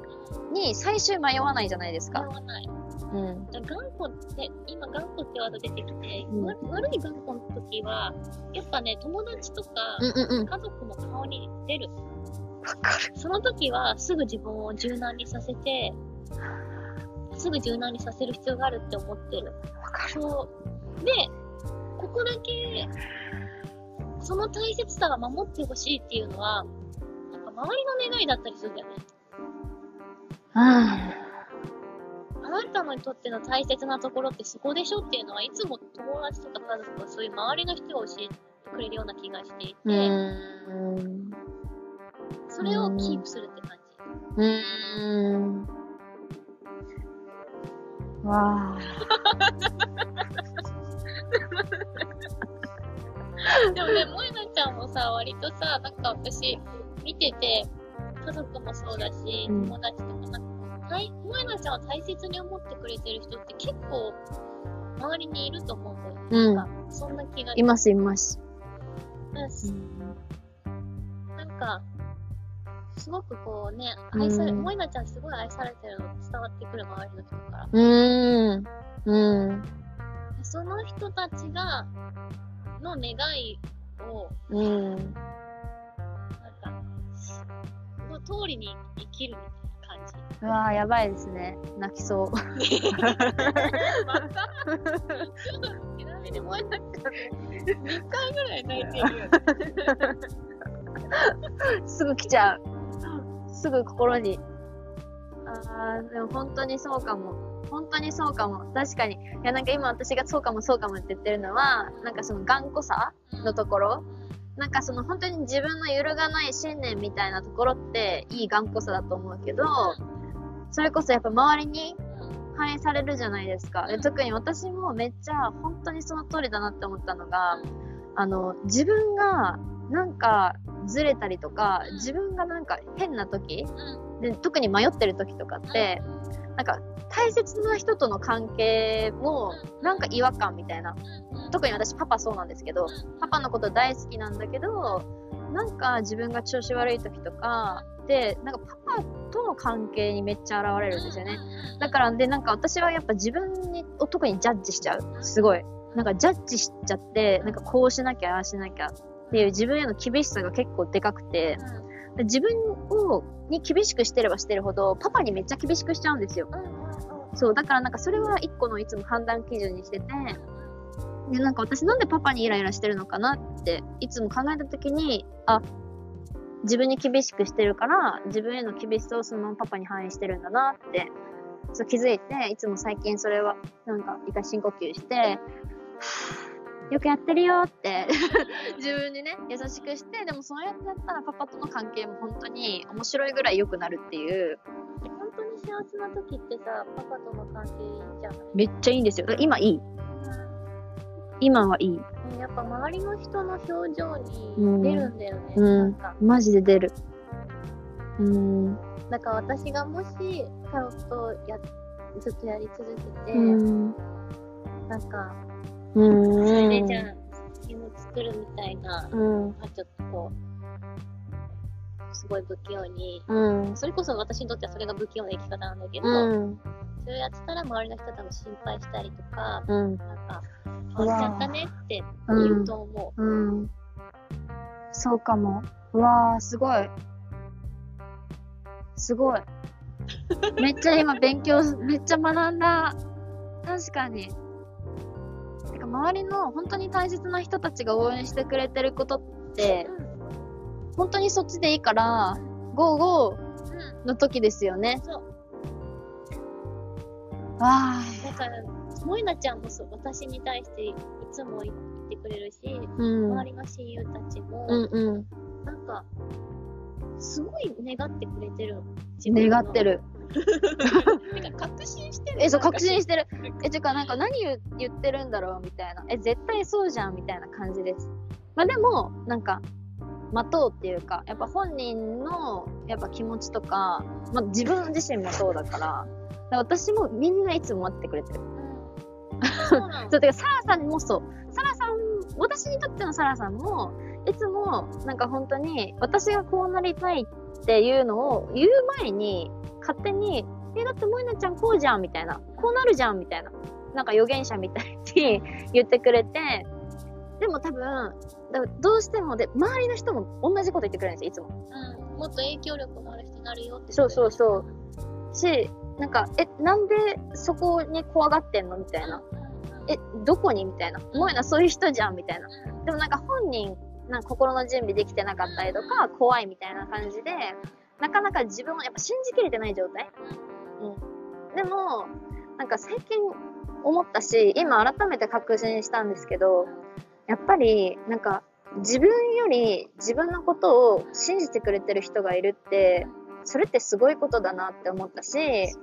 に最終迷わないじゃないですか。言わない。うん。頑固って、今頑固ってワード出てきて、うん悪い頑固の時は、やっぱね、友達とか、家族の顔に出る。わかる。その時は、すぐ自分を柔軟にさせて、すぐ柔軟にさせる必要があるって思ってる。わかる。そう。で、ここだけ、その大切さが守ってほしいっていうのは、なんか周りの願いだったりするんだよね。ああなたにとっての大切なところってそこでしょっていうのは、いつも友達とか家族とかそういう周りの人が教えてくれるような気がしていて。それをキープするって感じ。うーん。わあ。でもね、萌なちゃんもさ、割とさ、なんか私、見てて、家族もそうだし、うん友達とかなんか、大萌なちゃんを大切に思ってくれてる人って結構、周りにいると思うんだよね。うんなんかそんな気がいますいます。だしなんか、すごくこうね、愛され、うん萌なちゃんすごい愛されてるの伝わってくる周りの人から。うーん。うん。その人たちが、の願いを、うん。なんか、の通りに生きるみたいな感じ。うわあ、やばいですね。泣きそう。またちなみに萌なちゃんね、2回ぐらい泣いてるよね。すぐ来ちゃう。すぐ心に。ああ、でも本当にそうかも。本当にそうかも。確かに。いや、なんか今私がそうかもそうかもって言ってるのは、なんかその頑固さのところ。なんかその本当に自分の揺るがない信念みたいなところっていい頑固さだと思うけど、それこそやっぱ周りに反映されるじゃないですか。で特に私もめっちゃ本当にその通りだなって思ったのが、あの、自分がなんかずれたりとか、自分がなんか変な時、で特に迷ってる時とかって、なんか大切な人との関係もなんか違和感みたいな。特に私パパそうなんですけど、パパのこと大好きなんだけど、なんか自分が調子悪い時とかで、なんかパパとの関係にめっちゃ現れるんですよね。だから、で、なんか私はやっぱ自分にを特にジャッジしちゃう。すごい。なんかジャッジしちゃって、なんかこうしなきゃ、ああしなきゃっていう自分への厳しさが結構でかくて、で自分をに厳しくしてればしてるほど、パパにめっちゃ厳しくしちゃうんですよ。そう、だからなんかそれは一個のいつも判断基準にしてて、で、なんか私なんでパパにイライラしてるのかなって、いつも考えたときに、あ、自分に厳しくしてるから、自分への厳しさをそのままパパに反映してるんだなって、そう気づいて、いつも最近それは、なんか一回深呼吸して、はぁよくやってるよって (laughs) 自分にね、優しくして、でもそうやってやったらパパとの関係も本当に面白いぐらい良くなるっていう、本当に幸せな時ってさ、パパとの関係いいんじゃない？めっちゃいいんですよ。今いい。今はいい。うんやっぱ周りの人の表情うんに出るんだよね。うんなんか、マジで出る。うん。だから私がもしタロットをやずっとやり続けて、うん。なんか、うん。それでじゃあ、作を作るみたいな、うん。まあ、ちょっとこう、すごい不器用に、うん。それこそ私にとってはそれが不器用な生き方なんだけど、うん。それをやってたら周りの人多分心配したりとか、うん。なんか、変わっちゃったねって言うと思う。うん。そうかも。うわー、すごい。すごい。めっちゃ今勉強、めっちゃ学んだ。確かに。周りの本当に大切な人たちが応援してくれてることって、本当にそっちでいいから、ゴーゴうんーの時ですよね。そう。わだから、萌なちゃんもそう、私に対していつも言ってくれるし、ー。うん。周りの親友たちも、うんうん。なんか、すごい願ってくれてる。願って。る。(laughs) なんか確信してる？え、そう、確信ししてる。え、てか、なんか何言言ってるんだろうみたいな。え、絶対そうじゃんみたいな感じです。まあでも、なんか、待とうっていうか、やっぱ本人の、やっぱ気持ちとか、まあ自分自身もそうだから、私もみんないつも待ってくれてる。(laughs) そう、てか、サラさんもそう。サラさん、私にとってのサラさんも、いつも、なんか本当に、私がこうなりたいっていうのを言う前に、勝手に、え、だって萌なちゃんこうじゃんみたいな。こうなるじゃんみたいな。なんか予言者みたいに (laughs) 言ってくれて、でも多分、どうしてもで、周りの人も同じこと言ってくれるんですよ、いつも。うん。もっと影響力のある人になるよって。そうそうそう。し、なんか、え、なんでそこに怖がってんの？みたいな。え、どこに？みたいな。萌なそういう人じゃんみたいな。でもなんか本人、なんか心の準備できてなかったりとか、怖いみたいな感じで、なかなか自分をやっぱ信じきれてない状態？うん。でも、なんか最近思ったし、今改めて確信したんですけど、やっぱり、なんか、自分より自分のことを信じてくれてる人がいるって、それってすごいことだなって思ったし、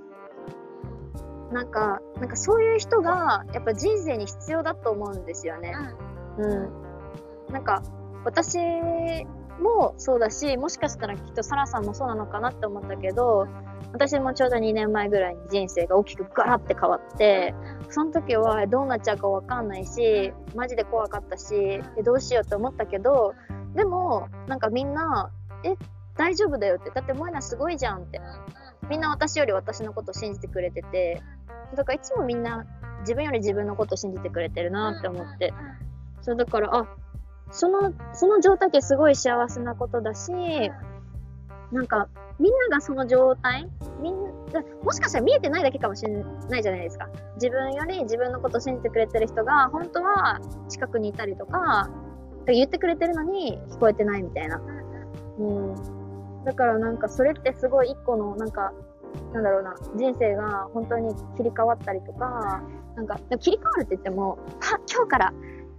なんか、なんかそういう人が、やっぱ人生に必要だと思うんですよね。うん。なんか、私もそうだし、もしかしたらきっとサラさんもそうなのかなって思ったけど、私もちょうど2年前ぐらいに人生が大きくガラって変わって、その時はどうなっちゃうかわかんないし、マジで怖かったし、どうしようって思ったけど、でも、なんかみんな、え、大丈夫だよって。だって萌えなすごいじゃんって。みんな私より私のこと信じてくれてて、だからいつもみんな自分より自分のこと信じてくれてるなって思って。そうだから、あ、その、その状態ってすごい幸せなことだし、なんか、みんながその状態みんな、もしかしたら見えてないだけかもしれないじゃないですか。自分より自分のことを信じてくれてる人が、本当は近くにいたりとか、言ってくれてるのに聞こえてないみたいな。うん。だからなんかそれってすごい一個のなんか、なんだろうな、人生が本当に切り替わったりとか、なんか、切り替わるって言っても、は、今日から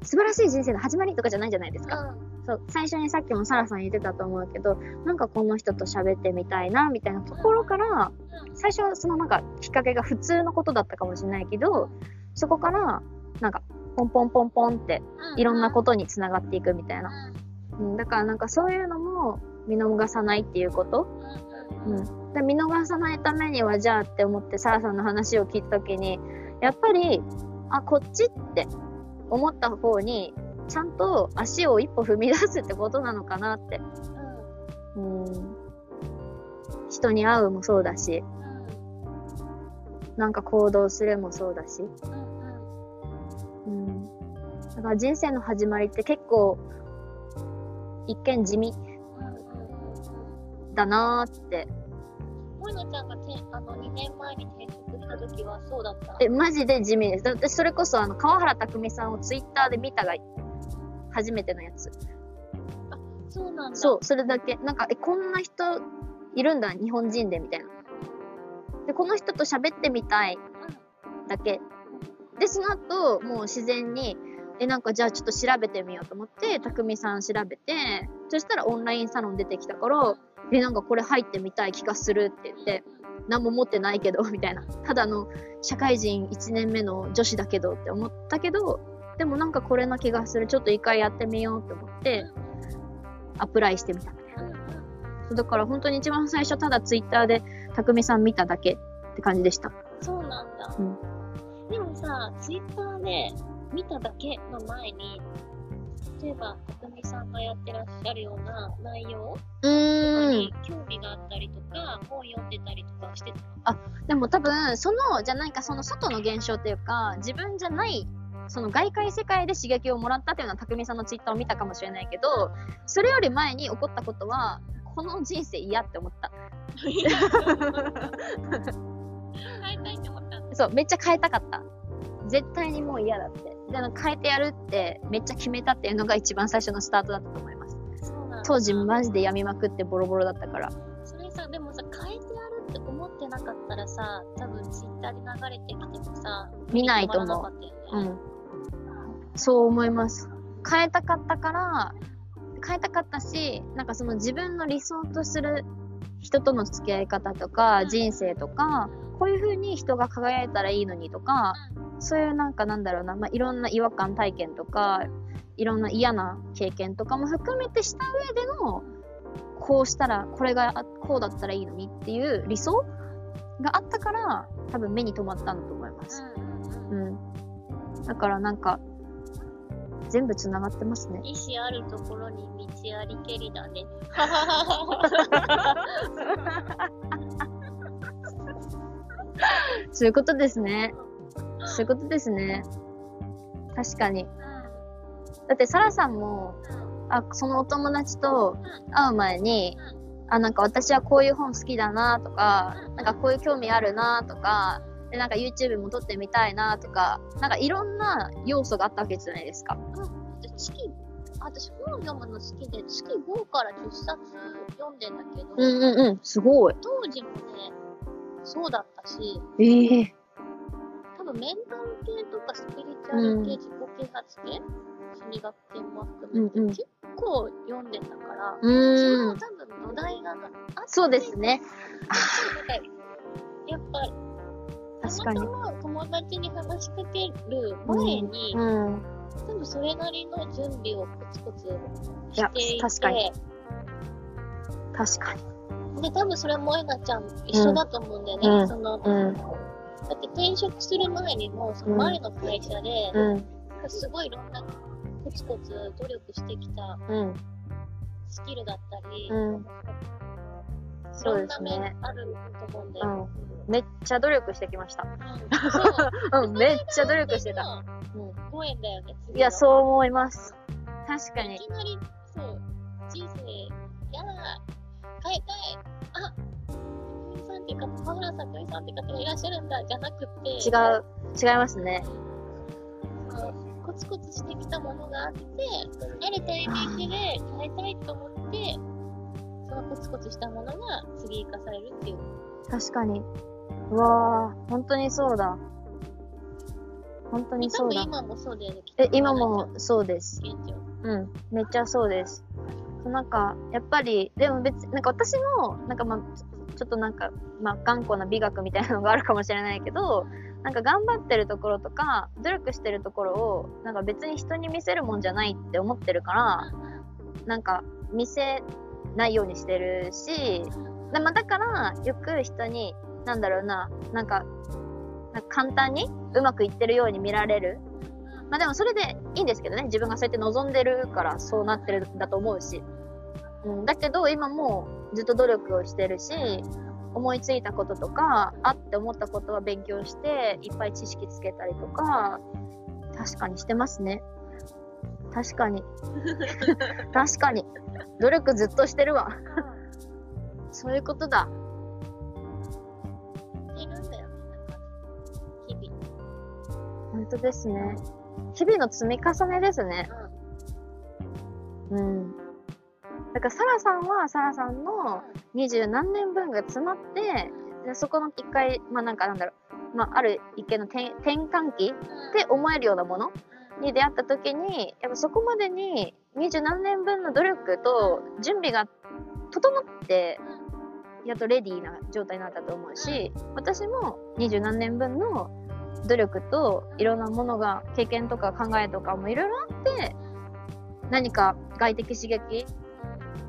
素晴らしい人生の始まりとかじゃないじゃないですか。そう、最初にさっきもサラさん言ってたと思うけど、なんかこの人と喋ってみたいな、みたいなところから、最初はそのなんかきっかけが普通のことだったかもしれないけど、そこから、なんか、ポンポンポンポンって、いろんなことにつながっていくみたいな。うん、だからなんかそういうのも見逃さないっていうこと。うん。で見逃さないためには、じゃあって思ってサラさんの話を聞いたときに、やっぱり、あ、こっちって思った方に、ちゃんと足を一歩踏み出すってことなのかなって。うん。人に会うもそうだし、なんか行動するもそうだし。うん。だから人生の始まりって結構、一見地味だなーって。萌乃ちゃんがてあの2年前に転職した時はそうだったえ、マジで地味です。だってそれこそあの、川原拓実さんをツイッターで見たが初めてのやつ。そうなんだ。そう、それだけ。なんか、え、こんな人いるんだ、日本人で、みたいな。で、この人と喋ってみたいだけ。で、その後、もう自然に、え、なんかじゃあちょっと調べてみようと思って、たくみさん調べて、そしたらオンラインサロン出てきたから、え、なんかこれ入ってみたい気がするって言って、何も持ってないけど、(laughs) みたいな。ただの社会人1年目の女子だけどって思ったけど、でもなんかこれな気がする。ちょっと一回やってみようって思って、アプライしてみたみたいな。そうだから本当に一番最初ただツイッターでたくみさん見ただけって感じでした。そうなんだ。うんでもさ、ツイッターで見ただけの前に、例えば、たくみさんがやってらっしゃるような内容うとかに。興味があったりとか、本読んでたりとかしてたでも多分、その、じゃないか、その外の現象っていうか、自分じゃない、その外界世界で刺激をもらったっていうのは、たくみさんのツイッターを見たかもしれないけど、それより前に起こったことは、この人生嫌って思った。(laughs) 変えたいって思った。そう、めっちゃ変えたかった。絶対にもう嫌だって。で、変えてやるって、めっちゃ決めたっていうのが一番最初のスタートだったと思います。当時マジで病みまくってボロボロだったから。それさ、でもさ、変えてやるって思ってなかったらさ、多分ツイッターで流れてきてもさ、見ないと思う。ね。うん。そう思います。変えたかったから、変えたかったし、なんかその自分の理想とする人との付き合い方とか、人生とか、こういう風に人が輝いたらいいのにとか、そういうなんかなんだろうな、まあ、いろんな違和感体験とか、いろんな嫌な経験とかも含めてした上での、こうしたら、これがあこうだったらいいのにっていう理想があったから、多分目に留まったんだと思います。うん。だからなんか、全部繋がってますね。意志あるところに道ありけりだね。(laughs) (laughs) そういうことですね。そういうことですね。確かに。だって、サラさんも、あ、そのお友達と会う前に、あ、なんか私はこういう本好きだなとか、なんかこういう興味あるなとか、で、なんか YouTube も撮ってみたいなとか、なんかいろんな要素があったわけじゃないですか。月、私本読むの好きで、月5から10冊読んでんだけど、うんうんうん。すごい。当時もね、そうだったし、ええ多分メンタル系とかスピリチュアル系、自己啓発系、心理学系も含めて、うんうん結構読んでたから、うそーん。の多分土台があって、そうですね。なんかやっぱ、確かにた。またま友達に話しかける前に、うん。多分それなりの準備をコツコツしていて、確かに確かに。で、多分それもえなちゃん一緒だと思うんだよね。うんその、うん。だって転職する前にも、その前の会社で、うん。すごいいろんなコツコツ努力してきたうん。スキルだったり、うん。いそうでろんな面すね。あると思うんだよ。うん。めっちゃ努力してきました。うんそう。(laughs) うん、めっちゃ努力してた。た。ご縁だよね、次いや、う。そう思います。確かに。いきなり、そう、人生、やだ、変えたい、あ、クリさんっていうか、川原さん、クリさんって方がいらっしゃるんだ、じゃなくて、違う、違いますね。コツコツしてきたものがあって、あるタイミングで変えたいと思って、そのコツコツしたものが次生かされるっていう。確かに。うわぁ、本当にそうだ。本当に多そうだ。分今もそうだよね、え、今もそうです。現状。うん、めっちゃそうです。なんか、やっぱり、でも別、なんか私も、なんかまあ、ちょっとなんか、まあ、頑固な美学みたいなのがあるかもしれないけど、なんか頑張ってるところとか、努力してるところを、なんか別に人に見せるもんじゃないって思ってるから、なんか見せないようにしてるし、でまあ、だから、よく人に、なんだろうな、なんか、なんか簡単にうまくいってるように見られる。まあでもそれでいいんですけどね。自分がそうやって望んでるからそうなってるんだと思うし。うん、だけど今もずっと努力をしてるし、思いついたこととか、あって思ったことは勉強して、いっぱい知識つけたりとか、確かにしてますね。確かに。(laughs) 確かに。努力ずっとしてるわ。そういうことだ。いるんだよね、なんか、日々。本当ですね。日々の積み重ねですね。うん。だから、サラさんは、サラさんの二十何年分が詰まって、でそこの一回、まあなんかなんだろう、まあある一見の転転換期って思えるようなものに出会った時に、やっぱそこまでに二十何年分の努力と準備が整って、やっとレディーな状態になったと思うし、私も二十何年分の努力といろんなものが、経験とか考えとかもいろいろあって、何か外的刺激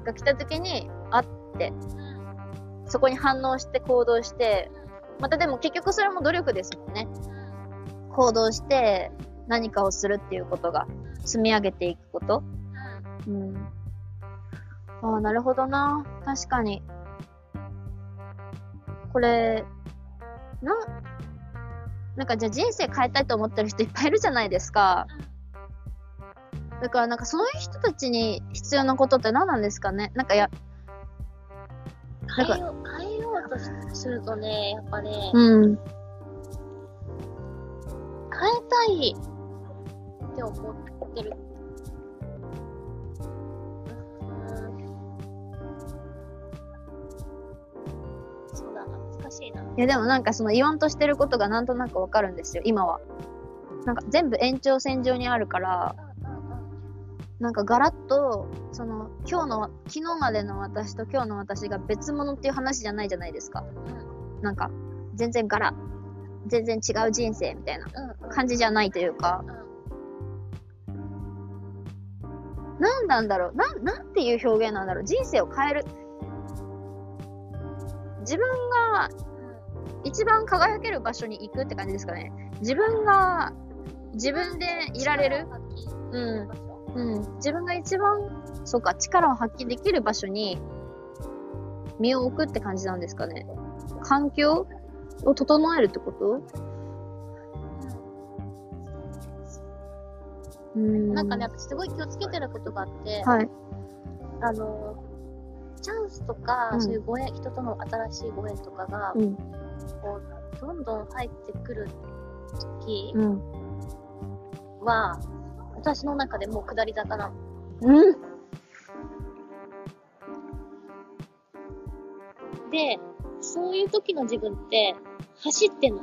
が来た時に、あって、そこに反応して行動して、またでも結局それも努力ですもんね。行動して何かをするっていうことが積み上げていくこと。うん。ああ、なるほどな。確かに。これ、な、なんかじゃあ人生変えたいと思ってる人いっぱいいるじゃないですか。だからなんかそういう人たちに必要なことって何なんですかね？なんかや、変えよう、変えようとしするとね、やっぱね、うん。変えたいって思ってる。い。やでもなんかその言わんとしてることがなんとなくわかるんですよ、今は。なんか全部延長線上にあるから、なんかガラッと、その今日の、昨日までの私と今日の私が別物っていう話じゃないじゃないですか。なんか全然ガラ、全然違う人生みたいな感じじゃないというか、なんなんだろうなん、なんていう表現なんだろう人生を変える。自分が一番輝ける場所に行くって感じですかね。自分が自分でいられる？うんうん。自分が一番、そうか、力を発揮できる場所に身を置くって感じなんですかね。環境を整えるってこと？うん。なんかね、私すごい気をつけてることがあって、はい。あの、チャンスとか、うんそういうご縁、人との新しいご縁とかが、うん。こう、どんどん入ってくる時うん。は、私の中でもう下り坂なの。うん。で、そういう時の自分って、走ってんの。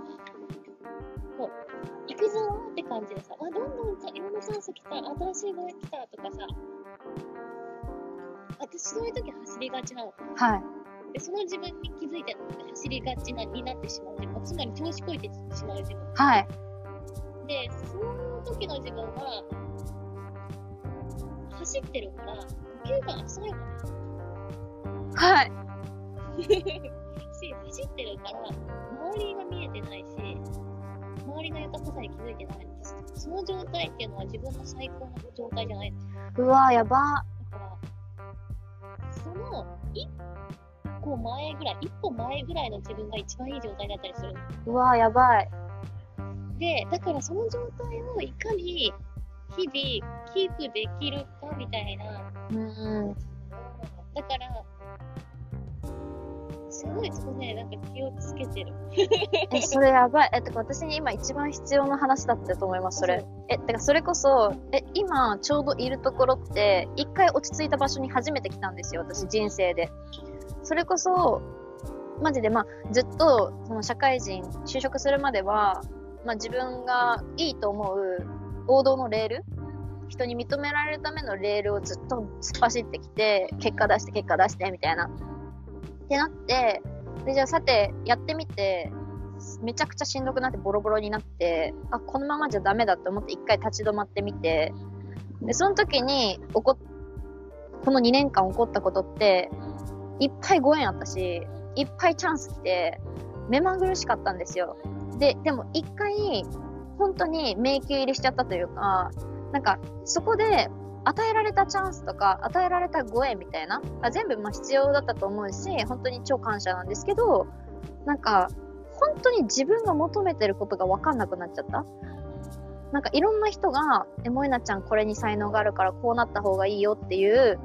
こう、行くぞーって感じでさ、あ、どんどんさ、いろんなチャンス来た、新しいご縁来たとかさ、私そういう時走りがちなの。はい。で、その自分に気づいて走りがちなになってしまう自分、つまり調子こいてしまう自分。はい。で、その時の自分は、走ってるから、呼吸が浅いのね。はい。(laughs) し、走ってるから、周りが見えてないし、周りの豊かさに気づいてないんです。その状態っていうのは自分の最高の状態じゃない。うわやば。個前ぐらい、一歩前ぐらいの自分が一番いい状態だったりするの。うわやばい。で、だからその状態をいかに日々キープできるかみたいな。うん。だから、すごいそこね、なんか気をつけてる。(laughs) え、それやばい。え、てか私に今一番必要な話だったと思います、それ。え、てかそれこそ、え、今ちょうどいるところって、一回落ち着いた場所に初めて来たんですよ、私人生で。それこそ、マジでまあ、ずっと、その社会人、就職するまでは、まあ自分がいいと思う王道のレール人に認められるためのレールをずっと突っ走ってきて、結果出して結果出してみたいな。ってなって、で、じゃあさて、やってみて、めちゃくちゃしんどくなってボロボロになって、あ、このままじゃダメだって思って一回立ち止まってみて、で、その時に起こ、この2年間起こったことって、いっぱいご縁あったし、いっぱいチャンス来て、目まぐるしかったんですよ。で、でも一回、本当に迷宮入りしちゃったというか、なんか、そこで、与えられたチャンスとか、与えられたご縁みたいな、あ全部まあ必要だったと思うし、本当に超感謝なんですけど、なんか、本当に自分が求めてることが分かんなくなっちゃった。なんかいろんな人が、え、萌なちゃんこれに才能があるからこうなった方がいいよっていう、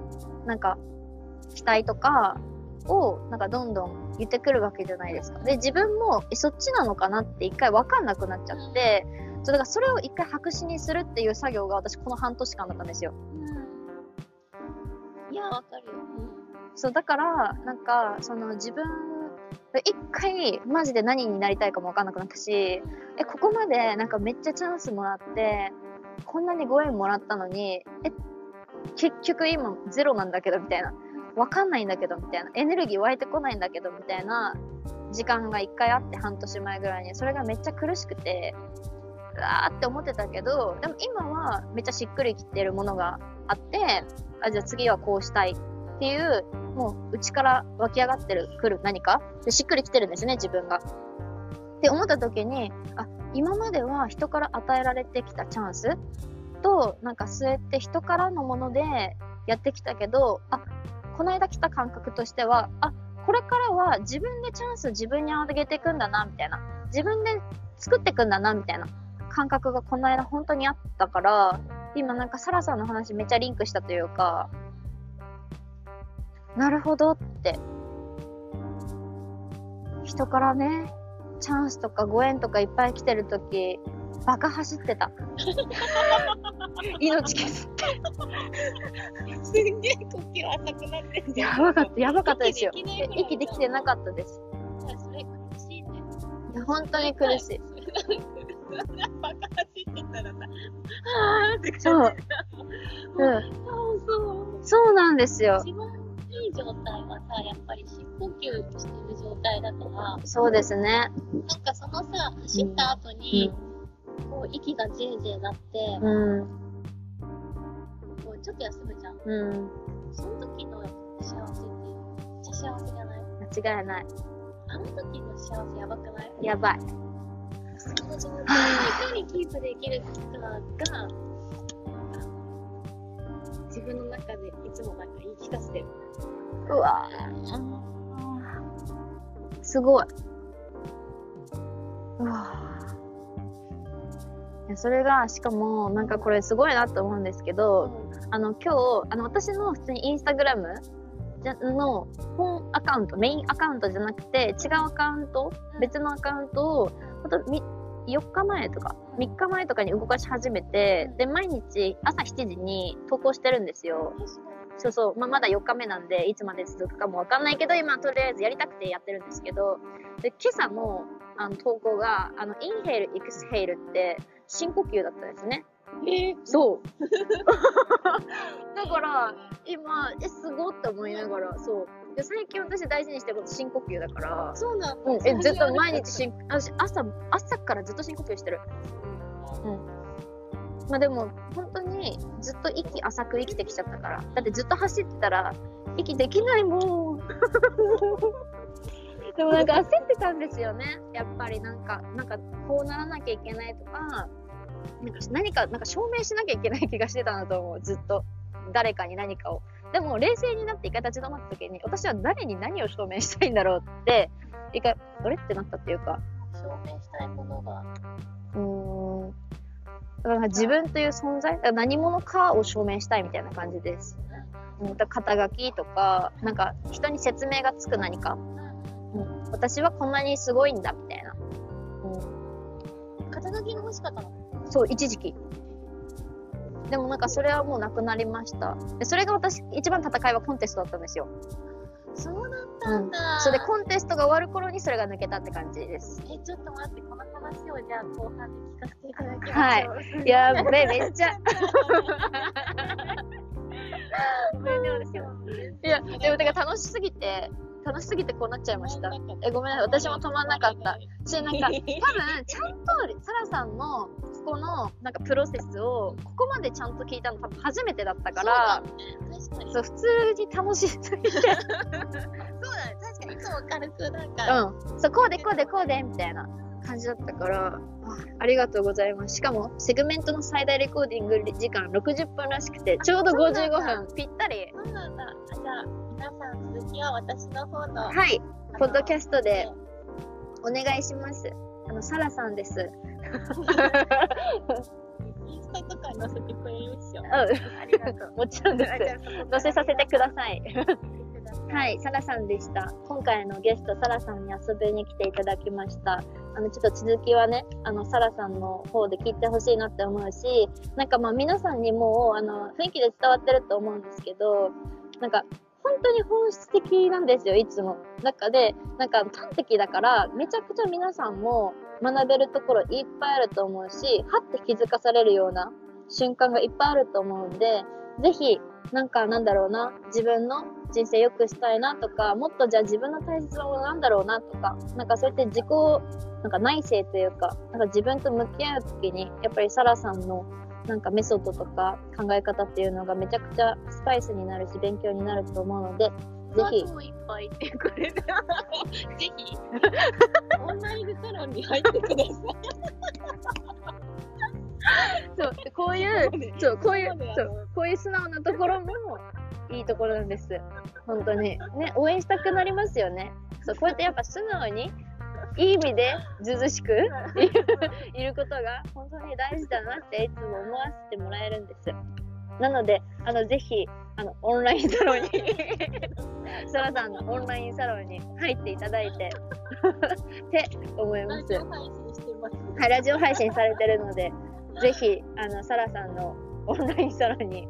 なんか、期待とかを、なんかどんどん言ってくるわけじゃないですか。で、自分も、え、そっちなのかなって一回分かんなくなっちゃって、そうだからそれを一回白紙にするっていう作業が私この半年間だったんですよ。いや、わかるよ。そう、だから、なんか、その自分、一回、マジで何になりたいかもわかんなくなったし、え、ここまでなんかめっちゃチャンスもらって、こんなにご縁もらったのに、え、結局今ゼロなんだけど、みたいな。わかんないんだけど、みたいな。エネルギー湧いてこないんだけど、みたいな時間が一回あって、半年前ぐらいに。それがめっちゃ苦しくて、うわーって思ってたけど、でも今はめっちゃしっくりきってるものがあって、あ、じゃあ次はこうしたいっていう、もう内から湧き上がってる、くる何か？でしっくりきてるんですね、自分が。って思った時に、あ、今までは人から与えられてきたチャンスと、なんかそうやって人からのものでやってきたけど、あ、この間来た感覚としては、あ、これからは自分でチャンス自分に上げていくんだな、みたいな。自分で作っていくんだな、みたいな感覚がこの間本当にあったから、今なんかサラさんの話めっちゃリンクしたというか、なるほどって。人からね、チャンスとかご縁とかいっぱい来てるとき、バカ走ってた。(laughs) 命削って。すんげえ呼吸浅くなって。やばかった、やばかったですよ。息できてなかったです。それ苦しいね。いや、本当に苦しい。バカ走ってたらさ、あーって感じそう。うん。そうそう。なんですよ。一番いい状態はさ、やっぱり深呼吸してる状態だから、そうですね。なんかそのさ、走った後に、こう息がジェージェーなって、うん。ちょっと休むじゃん。うん。その時の幸せってめっちゃ幸せじゃない？間違いない。あの時の幸せやばくない？やばい。その状態をいかにキープできるかが、自分の中でいつもなんか言い聞かせてる。うわすごい。うわいやそれが、しかも、なんかこれすごいなと思うんですけど、あの、今日、あの、私の普通にインスタグラムじゃの本アカウント、メインアカウントじゃなくて、違うアカウント、別のアカウントを、ほんとみ4日前とか、3日前とかに動かし始めて、で、毎日朝7時に投稿してるんですよ。そうそう、まあ、まだ4日目なんで、いつまで続くかもわかんないけど、今とりあえずやりたくてやってるんですけど、で、今朝のあの投稿が、あの、インヘイル、エクスヘイルって深呼吸だったんですね。えー、そう。(laughs) だから、今、え、すごって思いながら、そう。で最近私大事にしてること深呼吸だから、そうなんだ。うん、え、ずっと毎日深、私朝、朝からずっと深呼吸してる。まあでも、本当にずっと息浅く生きてきちゃったから。だってずっと走ってたら、息できないもん。(laughs) でもなんか焦ってたんですよね。やっぱりなんか、なんかこうならなきゃいけないとか、なんか何か、なんか証明しなきゃいけない気がしてたんだと思う、ずっと。誰かに何かを。でも冷静になって一回立ち止まった時に、私は誰に何を証明したいんだろうって、一回、あれ？ってなったっていうか、証明したいものが。うーん。だから自分という存在、何者かを証明したいみたいな感じです。肩書きとか、なんか人に説明がつく何か。うん、私はこんなにすごいんだみたいな。う肩書きが欲しかったの。ん、そう、一時期。でもなんかそれはもうなくなりました。でそれが私、一番戦いはコンテストだったんですよ。そうだったんだ。それでコンテストが終わる頃にそれが抜けたって感じです。え、ちょっと待って、この話をじゃあ後半で聞かせていただきましょう。はい。やべえ、めっちゃ。(laughs) (laughs) ごめんね、私も。いや、でも、だから楽しすぎて、楽しすぎてこうなっちゃいました。え、ごめんなさい。私も止まんなかった。し、なんか、多分、ちゃんと、サラさんの、ここの、なんか、プロセスを、ここまでちゃんと聞いたの多分初めてだったから、確かに。そう、普通に楽しすぎて、(laughs) そうだね。確かにいつも軽くなんか、うん。そう、こうでこうでこうで、みたいな感じだったから、あありがとうございます。しかも、セグメントの最大レコーディング時間60分らしくて、ちょうどそうなんだ55分、ぴったり。そうなんだ。あじゃあ、皆さん続きは私の方の、はい、ポッドキャストでお願いします。あの、サラさんです。インスタとかに載せてくれるっしょ。(laughs) うありがとう。ん、もちろんです。載せさせてください。ははい、サラさんでした。今回のゲスト、サラさんに遊びに来ていただきました。あの、ちょっと続きはね、あの、サラさんの方で聞いてほしいなって思うし、なんかまあ皆さんにも、あの、雰囲気で伝わってると思うんですけど、なんか、本当に本質的なんですよ、いつも。中で、なんか端的だから、めちゃくちゃ皆さんも学べるところいっぱいあると思うし、はって気づかされるような瞬間がいっぱいあると思うんで、ぜひ、なんかなんだろうな、自分の人生良くしたいなとか、もっとじゃあ自分の大切なものなんだろうなとか、なんかそうやって自己、なんか内省というか、なんか自分と向き合うときに、やっぱりサラさんのなんかメソッドとか考え方っていうのがめちゃくちゃスパイスになるし、勉強になると思うので、ぜひ、もいってくれ。(laughs) ぜひ、オンラインサロンに入ってください。(laughs) そう、こういう、そう、こういうそうこういう素直なところもいいところなんです。本当に。ね、応援したくなりますよね。そう、こうやってやっぱ素直に、いい意味で、ずうずうしく (laughs) いることが本当に大事だなっていつも思わせてもらえるんです。なので、あの、ぜひ、あの、オンラインサロンに、(laughs) そらさんのオンラインサロンに入っていただいて、って思います。ラジオ配信してます。はい、ラジオ配信されてるので、ぜひ、あの、サラさんのオンラインサロンに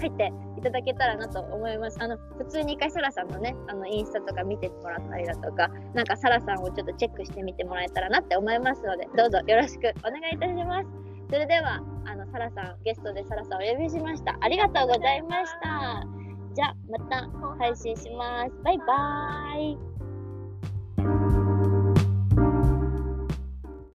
入っていただけたらなと思います。あの、普通に一回サラさんのね、あの、インスタとか見てもらったりだとか、なんかサラさんをちょっとチェックしてみてもらえたらなって思いますので、どうぞよろしくお願いいたします。それでは、あの、サラさん、ゲストでサラさんをお呼びしました。ありがとうございました。じゃあ、また配信します。バイバーイ。